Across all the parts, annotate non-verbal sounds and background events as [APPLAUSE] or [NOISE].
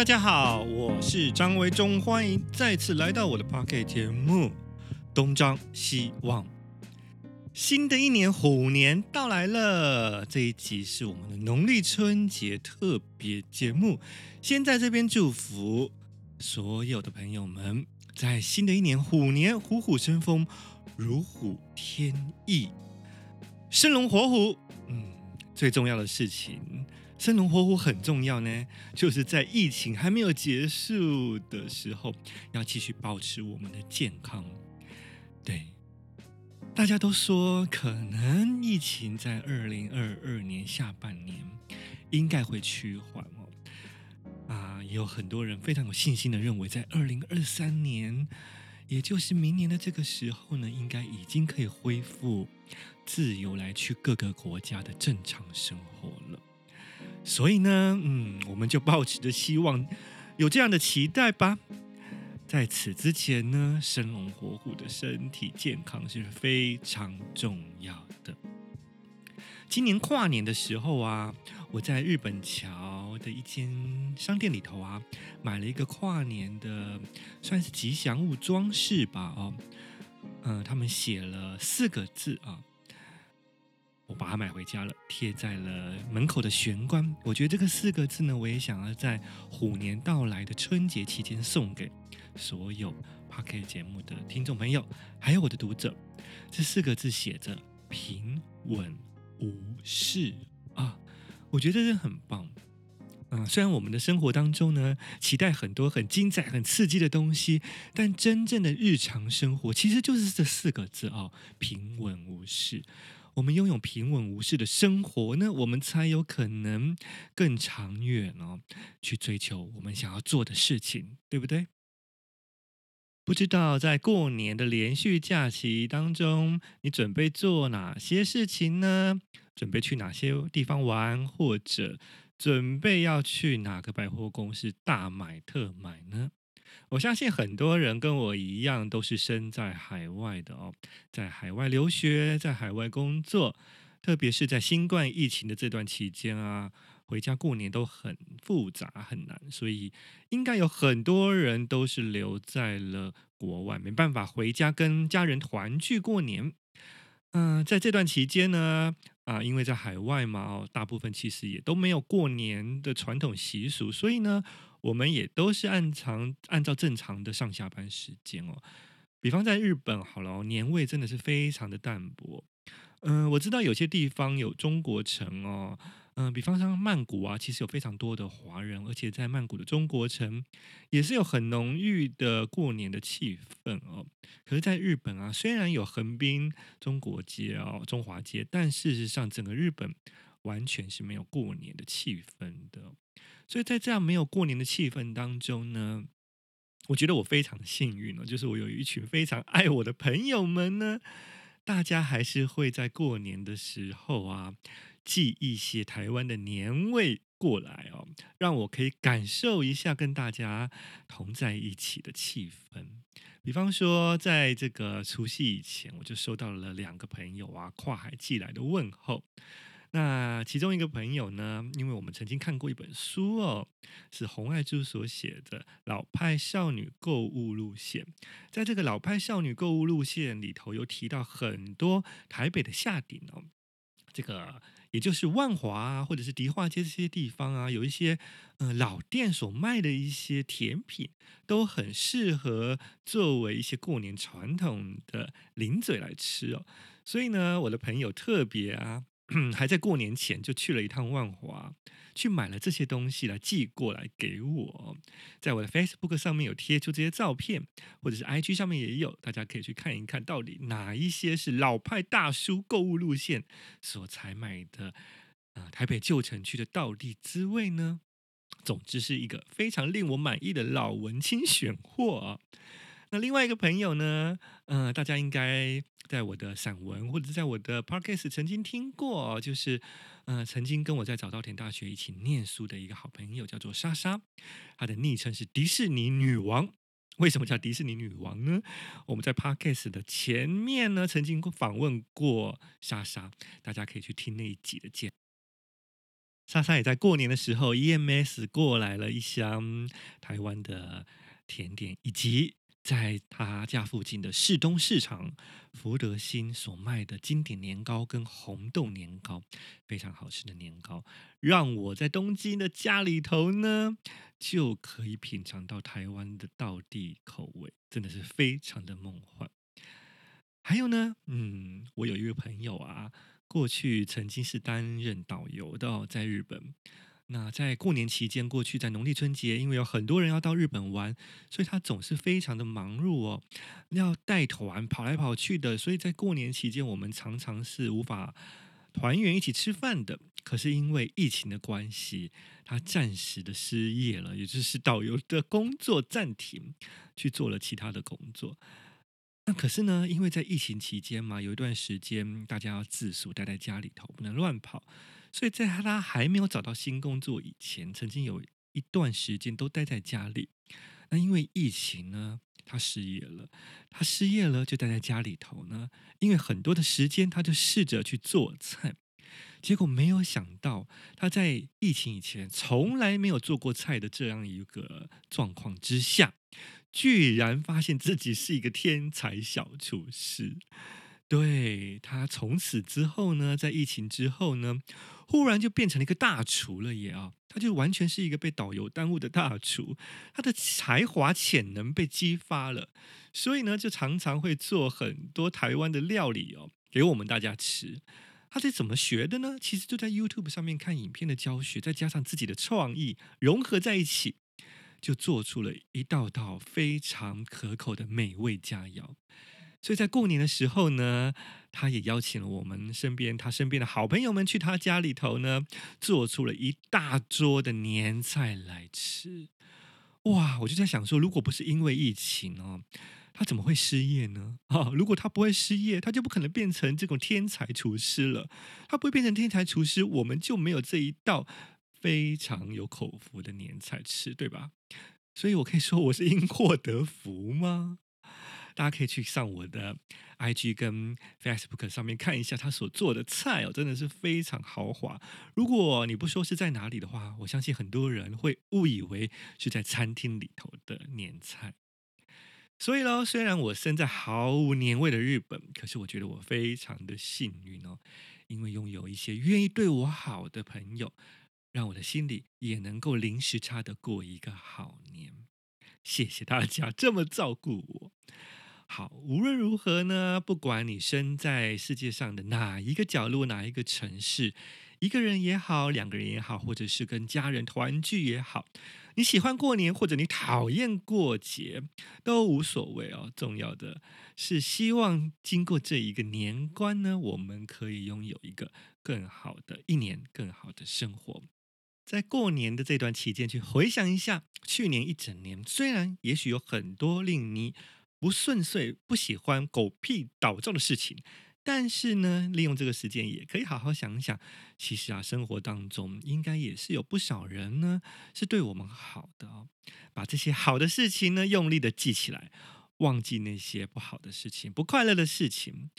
大家好，我是张维忠，欢迎再次来到我的 Podcast 节目《东张西望》。新的一年虎年到来了，这一集是我们的农历春节特别节目。先在这边祝福所有的朋友们，在新的一年虎年虎虎生风，如虎添翼，生龙活虎。嗯，最重要的事情。生龙活虎很重要呢，就是在疫情还没有结束的时候，要继续保持我们的健康。对，大家都说可能疫情在二零二二年下半年应该会趋缓哦。啊，也有很多人非常有信心的认为，在二零二三年，也就是明年的这个时候呢，应该已经可以恢复自由来去各个国家的正常生活了。所以呢，嗯，我们就抱持着希望，有这样的期待吧。在此之前呢，生龙活虎的身体健康是非常重要的。今年跨年的时候啊，我在日本桥的一间商店里头啊，买了一个跨年的算是吉祥物装饰吧，哦，嗯，他们写了四个字啊。我把它买回家了，贴在了门口的玄关。我觉得这个四个字呢，我也想要在虎年到来的春节期间送给所有 Podcast 节目的听众朋友，还有我的读者。这四个字写着“平稳无事”啊，我觉得这很棒。啊，虽然我们的生活当中呢，期待很多很精彩、很刺激的东西，但真正的日常生活其实就是这四个字啊，“平稳无事”。我们拥有平稳无事的生活呢，我们才有可能更长远哦，去追求我们想要做的事情，对不对？不知道在过年的连续假期当中，你准备做哪些事情呢？准备去哪些地方玩，或者准备要去哪个百货公司大买特买呢？我相信很多人跟我一样，都是身在海外的哦，在海外留学，在海外工作，特别是在新冠疫情的这段期间啊，回家过年都很复杂很难，所以应该有很多人都是留在了国外，没办法回家跟家人团聚过年。嗯、在这段期间呢，啊，因为在海外嘛，哦，大部分其实也都没有过年的传统习俗，所以呢。我们也都是按常按照正常的上下班时间哦。比方在日本，好了，年味真的是非常的淡薄。嗯、我知道有些地方有中国城哦。嗯、比方像曼谷啊，其实有非常多的华人，而且在曼谷的中国城也是有很浓郁的过年的气氛哦。可是，在日本啊，虽然有横滨中国街哦、中华街，但事实上整个日本完全是没有过年的气氛的。所以在这样没有过年的气氛当中呢，我觉得我非常的幸运哦，就是我有一群非常爱我的朋友们呢，大家还是会在过年的时候啊，寄一些台湾的年味过来哦，让我可以感受一下跟大家同在一起的气氛。比方说，在这个除夕以前，我就收到了两个朋友啊跨海寄来的问候。那其中一个朋友呢，因为我们曾经看过一本书哦，是洪爱珠所写的《老派少女购物路线》。在这个老派少女购物路线里头，有提到很多台北的下町哦，这个也就是万华啊，或者是迪化街这些地方啊，有一些呃老店所卖的一些甜品，都很适合作为一些过年传统的零嘴来吃哦。所以呢，我的朋友特别啊。[CLEARS THROAT] 还在过年前就去了一趟万华，去买了这些东西来寄过来给我。在我的 Facebook 上面有贴出这些照片，或者是 IG 上面也有，大家可以去看一看到底哪一些是老派大叔购物路线所采买的啊、台北旧城区的道地滋味呢？总之是一个非常令我满意的老文青选货啊。那另外一个朋友呢？嗯、呃，大家应该在我的散文或者在我的 podcast 曾经听过，就是呃，曾经跟我在早稻田大学一起念书的一个好朋友，叫做莎莎，她的昵称是迪士尼女王。为什么叫迪士尼女王呢？我们在 podcast 的前面呢，曾经访问过莎莎，大家可以去听那一集的节。莎莎也在过年的时候，EMS 过来了一箱台湾的甜点，以及在他家附近的市东市场福德兴所卖的经典年糕跟红豆年糕，非常好吃的年糕，让我在东京的家里头呢，就可以品尝到台湾的道地口味，真的是非常的梦幻。还有呢，嗯，我有一位朋友啊，过去曾经是担任导游的，在日本。那在过年期间，过去在农历春节，因为有很多人要到日本玩，所以他总是非常的忙碌哦，要带团跑来跑去的。所以在过年期间，我们常常是无法团圆一起吃饭的。可是因为疫情的关系，他暂时的失业了，也就是导游的工作暂停，去做了其他的工作。那可是呢，因为在疫情期间嘛，有一段时间大家要自肃，待在家里头，不能乱跑，所以在他还没有找到新工作以前，曾经有一段时间都待在家里。那因为疫情呢，他失业了，他失业了就待在家里头呢，因为很多的时间他就试着去做菜，结果没有想到他在疫情以前从来没有做过菜的这样一个状况之下。居然发现自己是一个天才小厨师，对，他从此之后呢，在疫情之后呢，忽然就变成了一个大厨了耶啊！他就完全是一个被导游耽误的大厨，他的才华潜能被激发了，所以呢，就常常会做很多台湾的料理哦，给我们大家吃。他是怎么学的呢？其实就在 YouTube 上面看影片的教学，再加上自己的创意融合在一起。就做出了一道道非常可口的美味佳肴，所以在过年的时候呢，他也邀请了我们身边他身边的好朋友们去他家里头呢，做出了一大桌的年菜来吃。哇！我就在想说，如果不是因为疫情哦，他怎么会失业呢？啊，[LAUGHS] 如果他不会失业，他就不可能变成这种天才厨师了。他不会变成天才厨师，我们就没有这一道。非常有口福的年菜吃，对吧？所以我可以说我是因祸得福吗？大家可以去上我的 IG 跟 Facebook 上面看一下他所做的菜哦，真的是非常豪华。如果你不说是在哪里的话，我相信很多人会误以为是在餐厅里头的年菜。所以呢，虽然我身在毫无年味的日本，可是我觉得我非常的幸运哦，因为拥有一些愿意对我好的朋友。让我的心里也能够零时差的过一个好年，谢谢大家这么照顾我。好，无论如何呢，不管你身在世界上的哪一个角落，哪一个城市，一个人也好，两个人也好，或者是跟家人团聚也好，你喜欢过年或者你讨厌过节都无所谓哦。重要的是，希望经过这一个年关呢，我们可以拥有一个更好的一年，更好的生活。在过年的这段期间，去回想一下去年一整年，虽然也许有很多令你不顺遂、不喜欢、狗屁倒灶的事情，但是呢，利用这个时间也可以好好想想，其实啊，生活当中应该也是有不少人呢是对我们好的哦。把这些好的事情呢，用力的记起来，忘记那些不好的事情、不快乐的事情。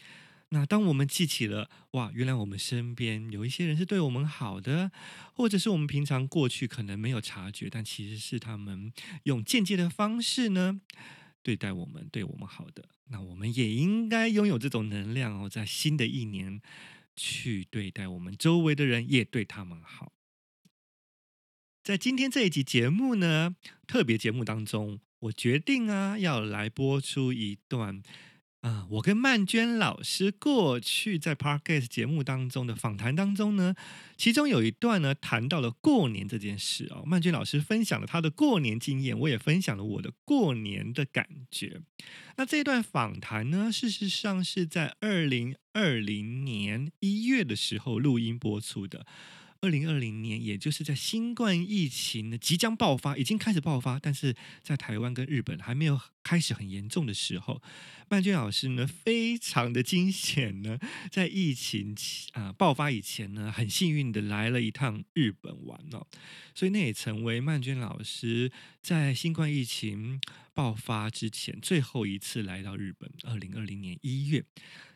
那当我们记起了，哇，原来我们身边有一些人是对我们好的，或者是我们平常过去可能没有察觉，但其实是他们用间接的方式呢对待我们，对我们好的。那我们也应该拥有这种能量哦，在新的一年去对待我们周围的人，也对他们好。在今天这一集节目呢，特别节目当中，我决定啊要来播出一段。啊、我跟曼娟老师过去在 Podcast 节目当中的访谈当中呢，其中有一段呢谈到了过年这件事哦。曼娟老师分享了她的过年经验，我也分享了我的过年的感觉。那这段访谈呢，事实上是在二零二零年一月的时候录音播出的。二零二零年，也就是在新冠疫情呢即将爆发，已经开始爆发，但是在台湾跟日本还没有开始很严重的时候，曼娟老师呢非常的惊险呢，在疫情啊、爆发以前呢，很幸运的来了一趟日本玩哦，所以那也成为曼娟老师在新冠疫情爆发之前最后一次来到日本。二零二零年一月。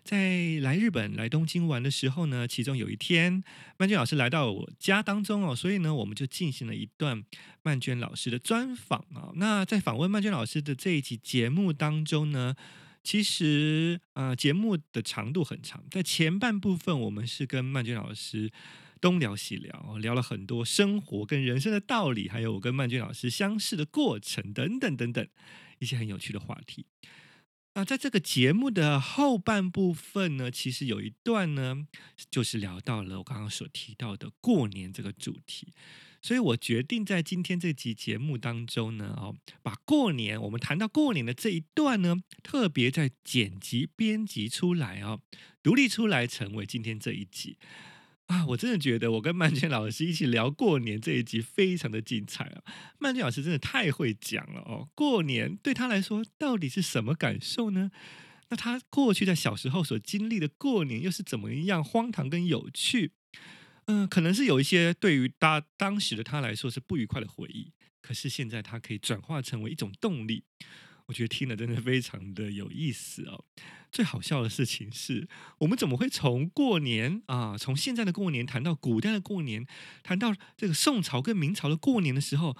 在来日本来东京玩的时候呢，其中有一天曼娟老师来到我家当中哦，所以呢，我们就进行了一段曼娟老师的专访啊。那在访问曼娟老师的这一集节目当中呢，其实啊、呃，节目的长度很长，在前半部分我们是跟曼娟老师东聊西聊，聊了很多生活跟人生的道理，还有我跟曼娟老师相识的过程等等等等一些很有趣的话题。那在这个节目的后半部分呢，其实有一段呢，就是聊到了我刚刚所提到的过年这个主题，所以我决定在今天这集节目当中呢，哦，把过年我们谈到过年的这一段呢，特别在剪辑编辑出来哦，独立出来成为今天这一集。啊，我真的觉得我跟曼娟老师一起聊过年这一集非常的精彩啊！曼娟老师真的太会讲了哦。过年对他来说到底是什么感受呢？那他过去在小时候所经历的过年又是怎么样荒唐跟有趣？嗯、可能是有一些对于他当时的他来说是不愉快的回忆，可是现在他可以转化成为一种动力。我觉得听了真的非常的有意思哦。最好笑的事情是我们怎么会从过年啊，从现在的过年谈到古代的过年，谈到这个宋朝跟明朝的过年的时候，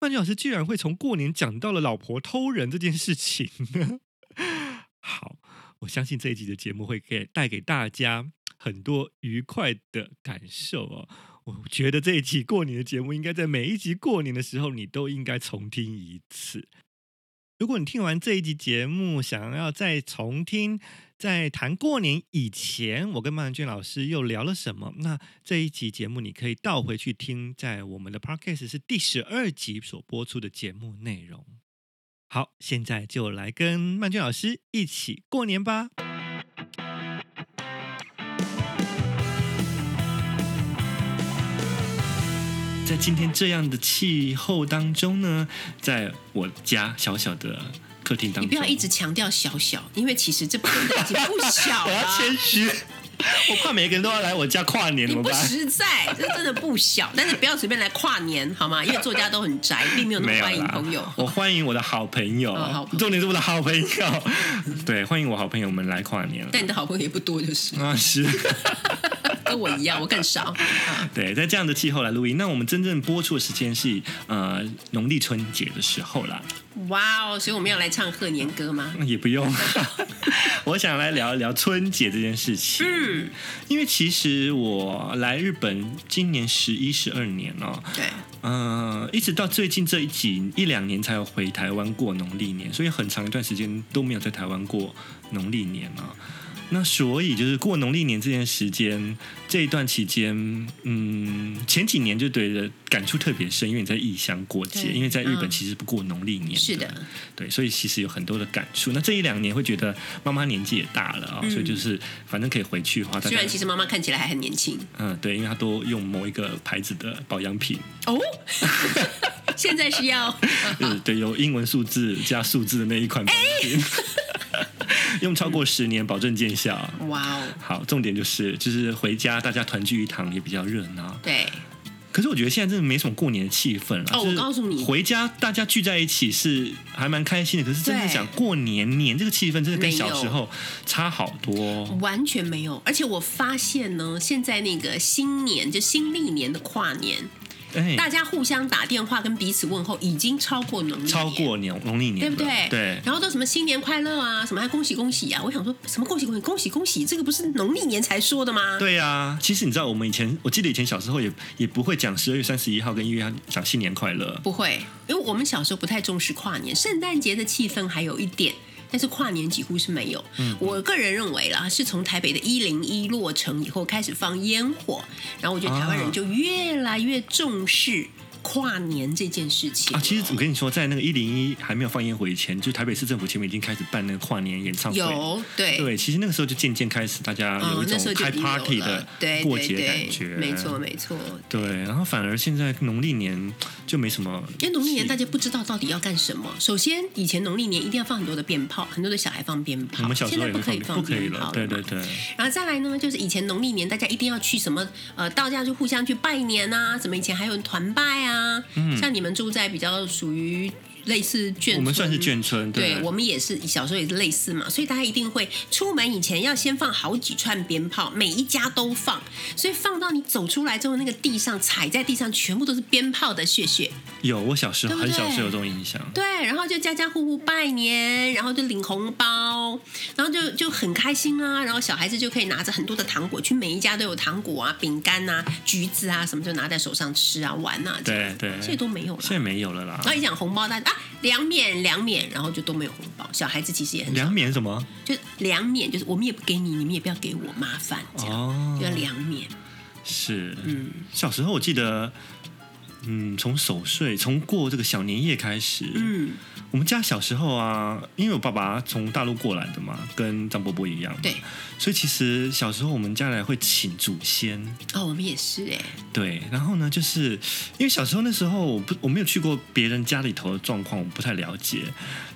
曼娟老师居然会从过年讲到了老婆偷人这件事情呢？[LAUGHS] 好，我相信这一集的节目会给带给大家很多愉快的感受哦。我觉得这一集过年的节目，应该在每一集过年的时候，你都应该重听一次。如果你听完这一集节目，想要再重听，在谈过年以前，我跟曼君老师又聊了什么？那这一集节目你可以倒回去听，在我们的 Podcast 是第十二集所播出的节目内容。好，现在就来跟曼君老师一起过年吧。在今天这样的气候当中呢，在我家小小的客厅当中，你不要一直强调小小，因为其实这真的已经不小了。我要谦虚，我怕每个人都要来我家跨年，你不实在，这真的不小。但是不要随便来跨年，好吗？因为作家都很宅，并没有那么欢迎朋友。我欢迎我的好朋友，[LAUGHS] 哦、重点是我的好朋友。对，欢迎我好朋友们来跨年。但你的好朋友也不多，就是啊，是。跟我一样，我更少。[LAUGHS] 对，在这样的气候来录音，那我们真正播出的时间是呃农历春节的时候啦。哇哦，所以我们要来唱贺年歌吗？[LAUGHS] 也不用，[LAUGHS] 我想来聊一聊春节这件事情。嗯，因为其实我来日本今年十一、十二年了哦。对，嗯、呃，一直到最近这一几一两年才有回台湾过农历年，所以很长一段时间都没有在台湾过农历年啊。那所以就是过农历年这件时间，这一段期间，嗯，前几年就对的感触特别深，因为你在异乡过节，因为在日本其实不过农历年，是的，对，所以其实有很多的感触。那这一两年会觉得妈妈年纪也大了啊、哦，所以就是反正可以回去的话，虽然其实妈妈看起来还很年轻，嗯，对，因为她都用某一个牌子的保养品。哦，[LAUGHS] 现在是要，嗯，[LAUGHS] 对，有英文数字加数字的那一款。[LAUGHS] 用超过十年，保证见效。哇哦！好，重点就是就是回家，大家团聚一堂也比较热闹。对。可是我觉得现在真的没什么过年的气氛了。哦，我告诉你，回家大家聚在一起是还蛮开心的。可是真的想过年年这个气氛，真的跟小时候差好多。完全没有。而且我发现呢，现在那个新年就新历年的跨年。大家互相打电话跟彼此问候，已经超过农历超过年农历年，对不对？对。然后都什么新年快乐啊，什么还恭喜恭喜啊！我想说什么恭喜恭喜恭喜恭喜，这个不是农历年才说的吗？对啊，其实你知道，我们以前我记得以前小时候也也不会讲十二月三十一号跟一月讲新年快乐，不会，因为我们小时候不太重视跨年，圣诞节的气氛还有一点。但是跨年几乎是没有。嗯，我个人认为啦，是从台北的一零一落成以后开始放烟火，然后我觉得台湾人就越来越重视。跨年这件事情啊，其实我跟你说，在那个一零一还没有放烟火以前，就台北市政府前面已经开始办那个跨年演唱会。有，对对，其实那个时候就渐渐开始，大家有一种开 party 的过节感觉。没错，没错。对，然后反而现在农历年就没什么，因为农历年大家不知道到底要干什么。首先，以前农历年一定要放很多的鞭炮，很多的小孩放鞭炮。我们小时候也现在不可以放鞭炮了，对对对。然后再来呢，就是以前农历年大家一定要去什么呃，到家就互相去拜年啊，什么以前还有团拜啊，嗯，像。你们住在比较属于类似眷村，我们算是眷村，对，对我们也是小时候也是类似嘛，所以大家一定会出门以前要先放好几串鞭炮，每一家都放，所以放到你走出来之后，那个地上踩在地上全部都是鞭炮的屑屑。有，我小时候很小时候有这种印象。对，然后就家家户户拜年，然后就领红包，然后就就很开心啊，然后小孩子就可以拿着很多的糖果，去每一家都有糖果啊、饼干啊、橘子啊什么，就拿在手上吃啊、玩啊。对对，现在都没有了，现在没有了啦。然后一讲红包，大家啊两免两免，然后就都没有红包。小孩子其实也很两免什么？就两免，就是我们也不给你，你们也不要给我，麻烦这样，哦，就要两免。是，嗯，小时候我记得。嗯，从守岁，从过这个小年夜开始。嗯，我们家小时候啊，因为我爸爸从大陆过来的嘛，跟张伯伯一样。对，所以其实小时候我们家里会请祖先。哦，我们也是哎。对，然后呢，就是因为小时候那时候我不我没有去过别人家里头的状况，我不太了解，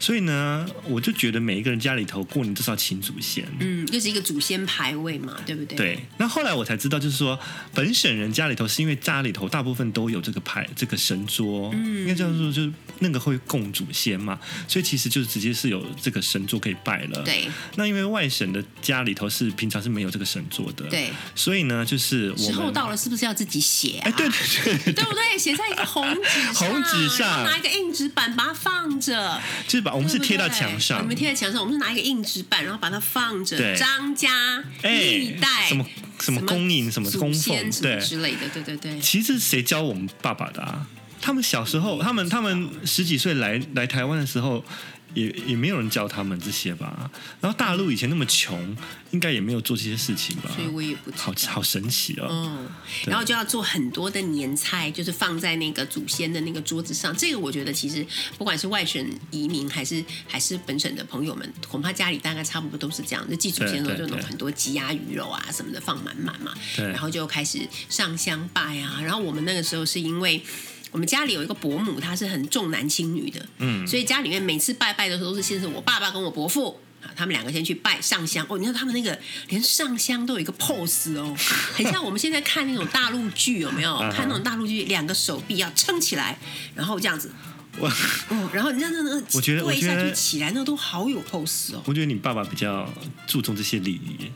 所以呢，我就觉得每一个人家里头过年都是要请祖先。嗯，就是一个祖先牌位嘛，对不对？对。那后来我才知道，就是说本省人家里头是因为家里头大部分都有这个牌。这个神桌，嗯，应该这样说，就是那个会供祖先嘛，所以其实就是直接是有这个神桌可以拜了。对。那因为外省的家里头是平常是没有这个神桌的，对。所以呢，就是我时候到了，是不是要自己写啊？哎，对对对，对不对？写在一个红纸红纸上，拿一个硬纸板把它放着，就是把我们是贴到墙上，我们贴在墙上，我们是拿一个硬纸板，然后把它放着。对。张家历代什么什么供应什么供奉对之类的，对对对。其实谁教我们爸爸的啊？他们小时候，他们他们十几岁来来台湾的时候，也也没有人教他们这些吧。然后大陆以前那么穷，应该也没有做这些事情吧。所以我也不好好神奇哦。嗯，然后就要做很多的年菜，就是放在那个祖先的那个桌子上。这个我觉得其实不管是外省移民还是还是本省的朋友们，恐怕家里大概差不多都是这样。就祭祖先的时候就弄很多鸡鸭鱼肉啊什么的放满满嘛。对。然后就开始上香拜啊。然后我们那个时候是因为。我们家里有一个伯母，她是很重男轻女的，嗯，所以家里面每次拜拜的时候都是先是我爸爸跟我伯父啊，他们两个先去拜上香哦。你看他们那个连上香都有一个 pose 哦，[LAUGHS] 很像我们现在看那种大陆剧，有没有？看那种大陆剧，两个手臂要撑起来，然后这样子，哇，哦，然后你这样那个，我觉得跪下去起来，那都好有 pose 哦。我觉得你爸爸比较注重这些礼仪。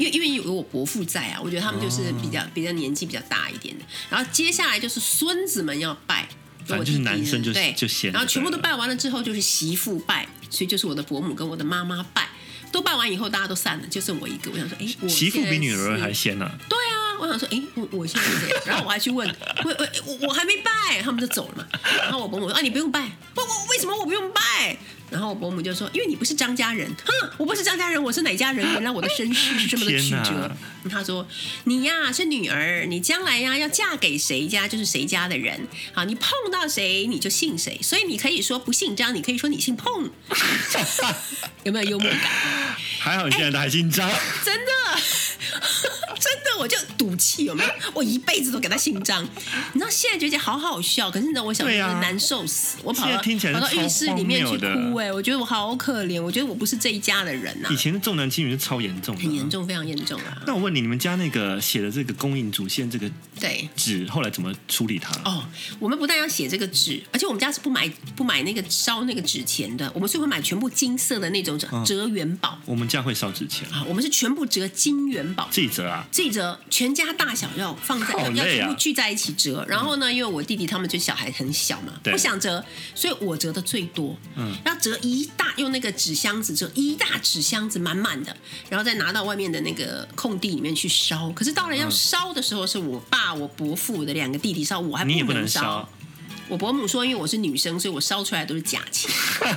因为因为有我伯父在啊，我觉得他们就是比较比较年纪比较大一点的。然后接下来就是孙子们要拜，反正就是男生就对就先。然后全部都拜完了之后，就是媳妇拜，所以就是我的伯母跟我的妈妈拜，都拜完以后大家都散了，就剩我一个。我想说，哎，媳妇比女儿还先呢、啊。对啊，我想说，哎，我我现在是这样，[LAUGHS] 然后我还去问，我我我还没拜，他们就走了嘛。然后我伯母说，啊，你不用拜，我我为什么我不用拜？然后我伯母就说：“因为你不是张家人，哼，我不是张家人，我是哪家人？原来我的身世是这么的曲折。”他说：“你呀是女儿，你将来呀要嫁给谁家就是谁家的人。好，你碰到谁你就姓谁，所以你可以说不姓张，你可以说你姓碰。[LAUGHS] 有没有幽默感？[LAUGHS] 还好你现在都还姓张，真的。”真的，我就赌气有没有？[LAUGHS] 我一辈子都给他姓张。你知道现在觉得好好笑，可是你知道我小时候难受死。啊、我跑到跑到浴室里面去哭，哎，我觉得我好可怜。我觉得我不是这一家的人呐、啊。以前的重男轻女是超严重的，很严重，非常严重啊。那我问你，你们家那个写的这个供应主线这个对纸，后来怎么处理它？哦，我们不但要写这个纸，而且我们家是不买不买那个烧那个纸钱的，我们是会买全部金色的那种折元宝、嗯。我们家会烧纸钱啊，我们是全部折金元宝，自己折啊。记者全家大小要放在、啊、要全部聚在一起折，然后呢，因为我弟弟他们就小孩很小嘛，不想折，所以我折的最多。嗯，要折一大用那个纸箱子折一大纸箱子满满的，然后再拿到外面的那个空地里面去烧。可是到了要烧的时候，是我爸、我伯父的两个弟弟烧，我还不能烧。不能烧。我伯母说，因为我是女生，所以我烧出来都是假钱。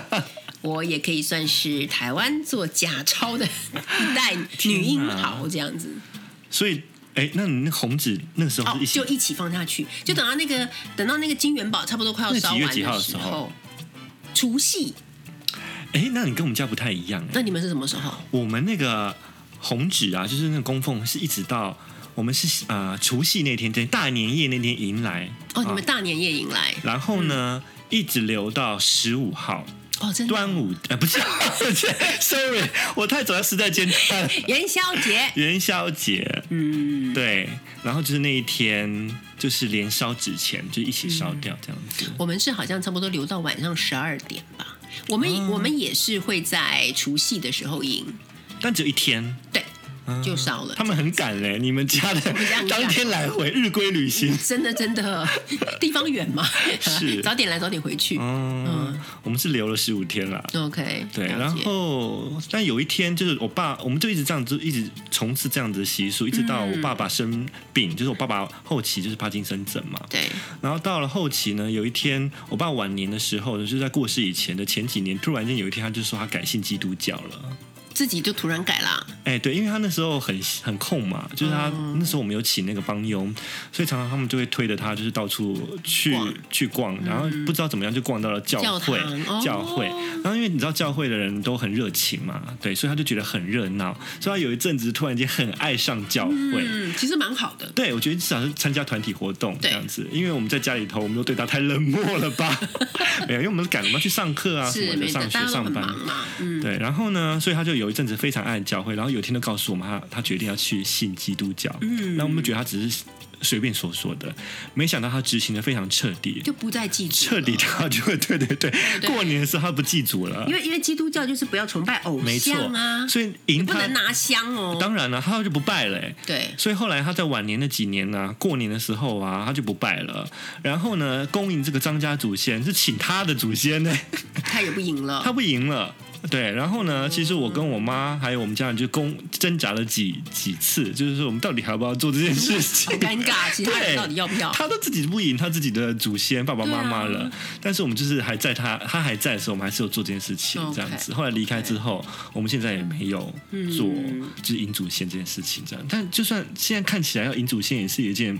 [LAUGHS] 我也可以算是台湾做假钞的一代女英豪这样子。所以，哎，那你那红纸那个时候就一起放下去，就等到那个等到那个金元宝差不多快要烧完的时候，除夕。哎，那你跟我们家不太一样。那你们是什么时候？我们那个红纸啊，就是那个供奉，是一直到我们是啊、呃、除夕那天，对，大年夜那天迎来。哦，你们大年夜迎来。然后呢，嗯、一直留到十五号。哦，真的。端午哎，不是，[LAUGHS] sorry，我太走在时代尖端。元宵节，元宵节，嗯，对。然后就是那一天，就是连烧纸钱就一起烧掉这样子。我们是好像差不多留到晚上十二点吧。我们、哦、我们也是会在除夕的时候赢，但只有一天。对。就少了，他们很赶嘞。你们家的当天来回日归旅行，真的真的，[LAUGHS] 地方远嘛，是早点来早点回去。嗯，我们是留了十五天了。OK，对，然后但有一天就是我爸，我们就一直这样子，一直从事这样子的习俗，一直到我爸爸生病，就是我爸爸后期就是帕金森症嘛。对，然后到了后期呢，有一天我爸晚年的时候，就是在过世以前的前几年，突然间有一天，他就说他改信基督教了。自己就突然改了，哎，对，因为他那时候很很空嘛，就是他那时候我们有请那个帮佣，所以常常他们就会推着他，就是到处去逛。去逛，然后不知道怎么样就逛到了教会，教，教会，然后因为你知道教会的人都很热情嘛，对，所以他就觉得很热闹，所以他有一阵子突然间很爱上教会，嗯，其实蛮好的，对，我觉得至少是参加团体活动这样子，因为我们在家里头，我们都对他太冷漠了吧，[LAUGHS] 没有，因为我们赶我们要去上课啊什么的，上学上班。嘛，嗯，对，然后呢，所以他就有。有一阵子非常爱教会，然后有一天都告诉我们他他决定要去信基督教。嗯，那我们觉得他只是随便说说的，没想到他执行的非常彻底，就不再祭祖。彻底他就会对对对，过年的时候他不祭祖了，因为因为基督教就是不要崇拜偶像啊，所以赢不能拿香哦。当然了，他就不拜了。对，所以后来他在晚年那几年呢、啊，过年的时候啊，他就不拜了。然后呢，恭迎这个张家祖先是请他的祖先呢，[LAUGHS] 他也不赢了，[LAUGHS] 他不赢了。[LAUGHS] 对，然后呢？其实我跟我妈还有我们家人就公挣扎了几几次，就是说我们到底还要不要做这件事情？[LAUGHS] 好尴尬，其实他到底要不要？[LAUGHS] 他都自己不赢他自己的祖先爸爸妈妈了，啊、但是我们就是还在他他还在的时候，我们还是有做这件事情这样子。Okay, 后来离开之后.我们现在也没有做就是迎祖先这件事情这样。但就算现在看起来要迎祖先，也是一件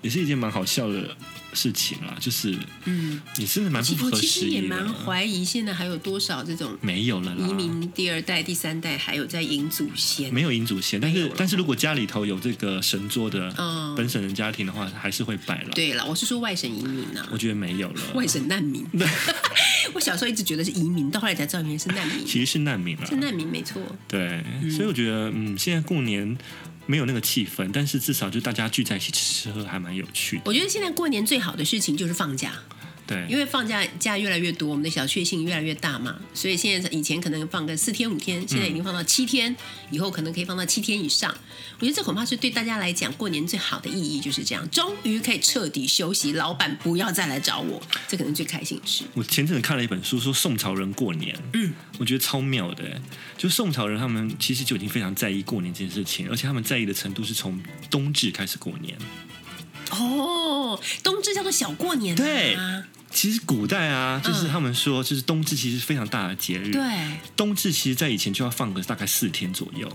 也是一件蛮好笑的。事情啊，就是，嗯，你真的蛮不合时宜的。其实也蛮怀疑现在还有多少这种没有了移民第二代、第三代还有在迎祖先，没有迎祖先，但是但是如果家里头有这个神桌的本省人家庭的话，还是会拜了。对了，我是说外省移民啊，我觉得没有了，外省难民。[LAUGHS] 我小时候一直觉得是移民，到后来才知道原来是难民，其实是难民了，是难民没错。对，所以我觉得嗯，现在过年。没有那个气氛，但是至少就大家聚在一起吃吃喝，还蛮有趣的。我觉得现在过年最好的事情就是放假。对，因为放假假越来越多，我们的小确幸越来越大嘛，所以现在以前可能放个四天五天，现在已经放到七天，嗯、以后可能可以放到七天以上。我觉得这恐怕是对大家来讲过年最好的意义就是这样，终于可以彻底休息，老板不要再来找我，这可能最开心的事。我前阵子看了一本书，说宋朝人过年，嗯，我觉得超妙的，就宋朝人他们其实就已经非常在意过年这件事情，而且他们在意的程度是从冬至开始过年。哦，冬至叫做小过年啊。对。其实古代啊，就是他们说，就是冬至其实非常大的节日。对，冬至其实在以前就要放个大概四天左右。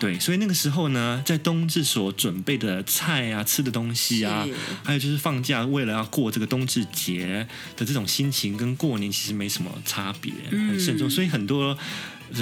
对，所以那个时候呢，在冬至所准备的菜啊、吃的东西啊，还有就是放假为了要过这个冬至节的这种心情，跟过年其实没什么差别，很慎重。所以很多。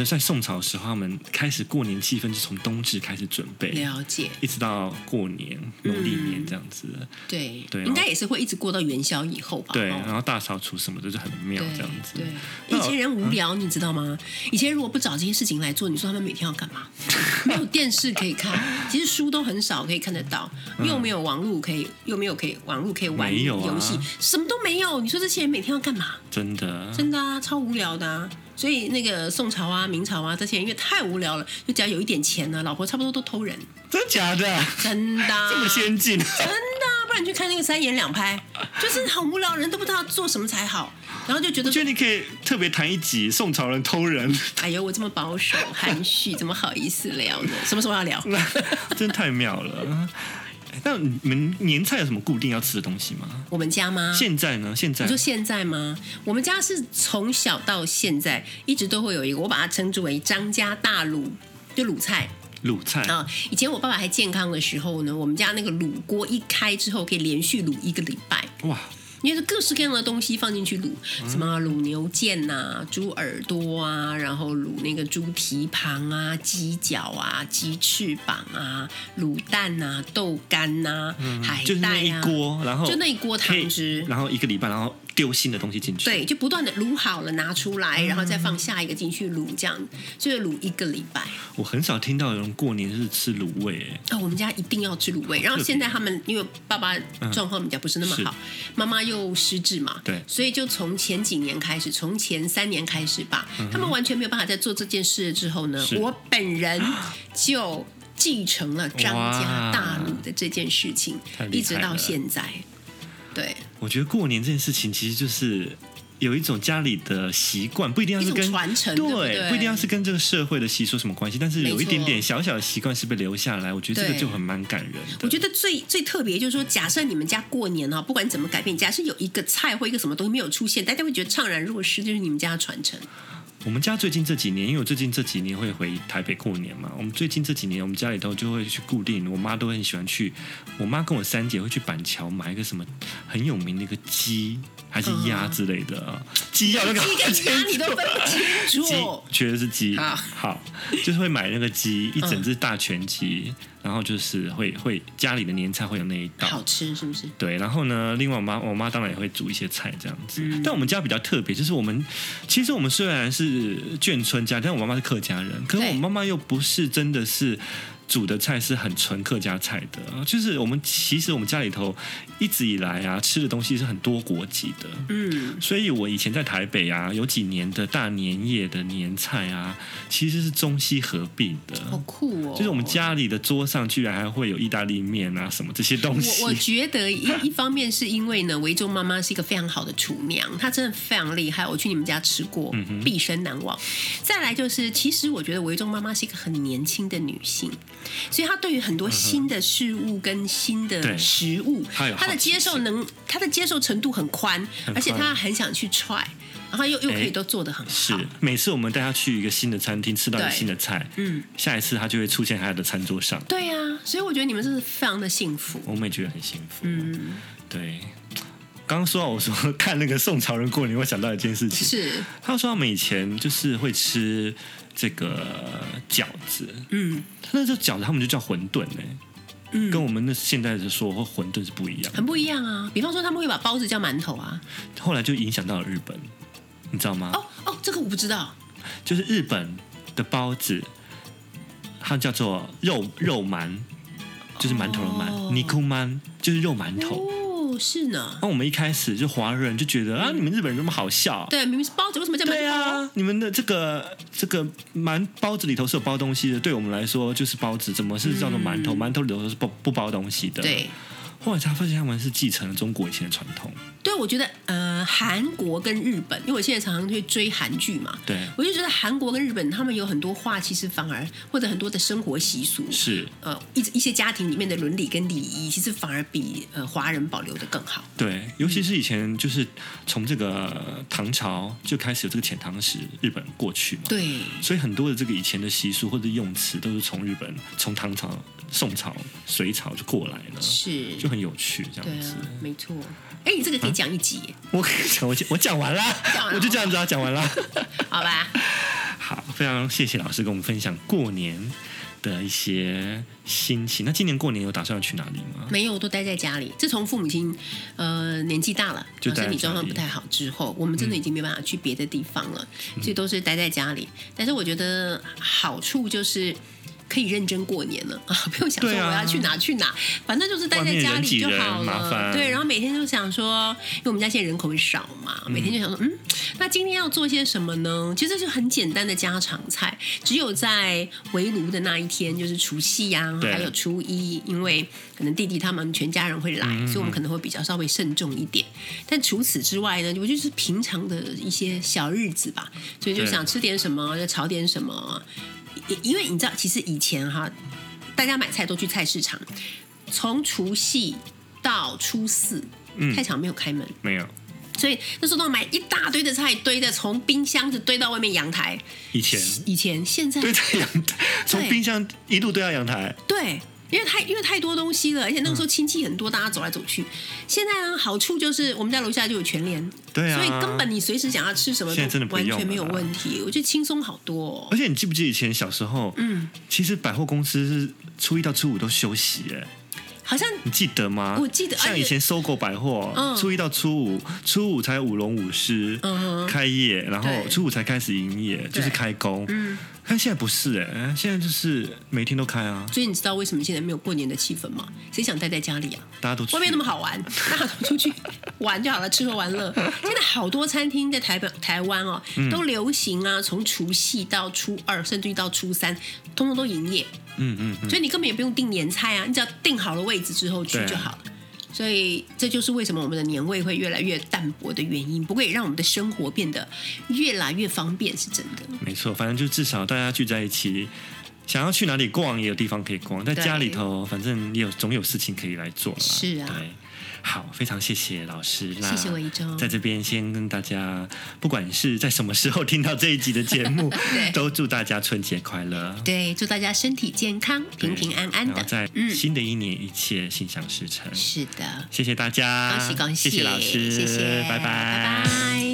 在宋朝的时候，他们开始过年气氛就从冬至开始准备，了解，一直到过年农历年这样子。对对，应该也是会一直过到元宵以后吧。对，然后大扫除什么的就很妙这样子。对，以前人无聊，你知道吗？以前如果不找这些事情来做，你说他们每天要干嘛？[LAUGHS] 没有电视可以看，其实书都很少可以看得到，又没有网络可以，又没有可以网络可以玩游戏，什么都没有。你说这些人每天要干嘛？真的，真的啊，超无聊的啊。所以那个宋朝啊、明朝啊这些人因为太无聊了，就只要有一点钱呢，老婆差不多都偷人。真的假的？真的。这么先进？真的，不然你去看那个三言两拍，就是很无聊，人都不知道做什么才好，然后就觉得。我觉得你可以特别谈一集宋朝人偷人。哎呦，我这么保守含蓄，怎么好意思聊呢？什么时候要聊？[LAUGHS] 真的太妙了。那你们年菜有什么固定要吃的东西吗？我们家吗？现在呢？现在你说现在吗？我们家是从小到现在一直都会有一个，我把它称之为张家大卤，就卤菜。卤菜啊！以前我爸爸还健康的时候呢，我们家那个卤锅一开之后，可以连续卤一个礼拜。哇！因为是各式各样的东西放进去卤，什么卤牛腱呐、啊、猪耳朵啊，然后卤那个猪蹄膀啊、鸡脚啊、鸡翅膀啊、卤蛋啊、豆干呐、海带啊，就那一锅，然后就那一锅汤汁，然后一个礼拜，然后。丢新的东西进去。对，就不断的卤好了拿出来，然后再放下一个进去卤，这样就是卤一个礼拜。我很少听到有人过年是吃卤味，哎，哦，我们家一定要吃卤味。然后现在他们因为爸爸状况比较不是那么好，妈妈又失智嘛，对，所以就从前几年开始，从前三年开始吧，他们完全没有办法再做这件事之后呢，我本人 [GASPS] 就。继承了张家大卤的这件事情，一直到现在。对，我觉得过年这件事情其实就是有一种家里的习惯，不一定要是跟传承，对，不一定要是跟这个社会的习俗什么关系，但是有一点点小小的习惯是被留下来，我觉得这个就很蛮感人的。我觉得最最特别就是说，假设你们家过年啊，不管怎么改变，假设有一个菜或一个什么东西没有出现，大家会觉得怅然若失，就是你们家的传承。我们家最近这几年，因为我最近这几年会回台北过年嘛，我们最近这几年，我们家里头就会去固定，我妈都很喜欢去，我妈跟我三姐会去板桥买一个什么很有名的一个鸡还是鸭之类的，鸡要那个鸡跟 [LAUGHS] 鸭你都分不清楚，确实是鸡，好，好，就是会买那个鸡，一整只大全鸡。然后就是会会家里的年菜会有那一道好吃是不是？对，然后呢，另外我妈我妈当然也会煮一些菜这样子。嗯、但我们家比较特别，就是我们其实我们虽然是眷村家，但我妈妈是客家人，可是我妈妈又不是真的是。煮的菜是很纯客家菜的，就是我们其实我们家里头一直以来啊吃的东西是很多国籍的，嗯，所以我以前在台北啊有几年的大年夜的年菜啊，其实是中西合并的，好酷哦！就是我们家里的桌上居然还会有意大利面啊什么这些东西。我我觉得一一方面是因为呢，维中妈妈是一个非常好的厨娘，她真的非常厉害，我去你们家吃过，嗯毕生难忘。再来就是，其实我觉得维中妈妈是一个很年轻的女性。所以他对于很多新的事物跟新的食物，他的接受能，他的接受程度很宽，而且他很想去 try，然后又又可以都做的很好。是，每次我们带他去一个新的餐厅，吃到一个新的菜，嗯，下一次他就会出现在他的餐桌上。对呀，所以我觉得你们真是非常的幸福。我们也觉得很幸福。嗯，对。刚刚说到我说看那个宋朝人过年，我想到一件事情，是他说他们以前就是会吃。这个饺子，嗯，那叫饺子他们就叫馄饨呢，嗯，跟我们那现在的说馄饨是不一样，很不一样啊。比方说他们会把包子叫馒头啊，后来就影响到了日本，你知道吗？哦哦，这个我不知道，就是日本的包子，它叫做肉肉馒，就是馒头的馒，尼库馒就是肉馒头。是呢，那我们一开始就华人就觉得啊，你们日本人那么好笑，对，明明是包子，为什么叫馒头？对啊，你们的这个这个馒包子里头是有包东西的，对我们来说就是包子，怎么是叫做馒头？馒头里头是不不包东西的。对，后来才发现他们是继承了中国以前的传统。对，我觉得呃，韩国跟日本，因为我现在常常去追韩剧嘛，对，我就觉得韩国跟日本他们有很多话，其实反而或者很多的生活习俗是。呃一一些家庭里面的伦理跟礼仪，其实反而比呃华人保留的更好。对，尤其是以前就是从这个唐朝就开始有这个遣唐使日本过去嘛，对，所以很多的这个以前的习俗或者用词都是从日本从唐朝、宋朝、隋朝就过来了，是。就很有趣这样子，对啊，没错。哎，你这个可以讲一集。我可以讲，我我讲完了，我就这样子啊，讲完了。[LAUGHS] 好吧。好，非常谢谢老师跟我们分享过年的一些心情。那今年过年有打算要去哪里吗？没有，我都待在家里。自从父母亲呃年纪大了，就身体状况不太好之后，我们真的已经没办法去别的地方了，嗯、所以都是待在家里。但是我觉得好处就是。可以认真过年了啊！[LAUGHS] 不用想说我要去哪去哪，啊、反正就是待在家里就好了。对，然后每天就想说，因为我们家现在人口会少嘛，每天就想说，嗯，那今天要做些什么呢？其实就很简单的家常菜，只有在围炉的那一天，就是除夕呀、啊，还有初一，因为可能弟弟他们全家人会来，所以我们可能会比较稍微慎重一点。但除此之外呢，我就是平常的一些小日子吧，所以就想吃点什么，就炒点什么。因为你知道，其实以前哈，大家买菜都去菜市场，从除夕到初四，嗯，菜场没有开门，没有，所以那时候都要买一大堆的菜，堆的从冰箱子堆到外面阳台。以前，以前，现在堆在阳台，从冰箱一路堆到阳台，对。因为太因为太多东西了，而且那个时候亲戚很多，大家走来走去。现在呢，好处就是我们家楼下就有全联，对啊，所以根本你随时想要吃什么，现在真的完全没有问题。我觉得轻松好多哦。而且你记不记得以前小时候，嗯，其实百货公司是初一到初五都休息，哎，好像你记得吗？我记得，像以前搜狗百货，嗯、初一到初五，初五才舞龙舞狮、嗯、开业，然后初五才开始营业，就是开工。嗯，但现在不是哎、欸，现在就是每天都开啊。所以你知道为什么现在没有过年的气氛吗？谁想待在家里啊？大家都外面那么好玩，[LAUGHS] 大家都出去玩就好了，吃喝玩乐。[LAUGHS] 现在好多餐厅在台北、台湾哦，都流行啊，从除夕到初二，甚至于到初三，通通都营业。嗯嗯，嗯，所以你根本也不用订年菜啊，你只要订好了位置之后去就好了。所以这就是为什么我们的年味会越来越淡薄的原因。不过也让我们的生活变得越来越方便，是真的。没错，反正就至少大家聚在一起，想要去哪里逛也有地方可以逛，在家里头反正也有总有事情可以来做了。是啊。对。好，非常谢谢老师。谢谢维中，在这边先跟大家，不管是在什么时候听到这一集的节目，[LAUGHS] 都祝大家春节快乐。对，祝大家身体健康，平平安安的。在新的一年，一切心想事成。是的，谢谢大家，恭喜恭喜，谢谢老师，谢谢，拜拜，拜拜。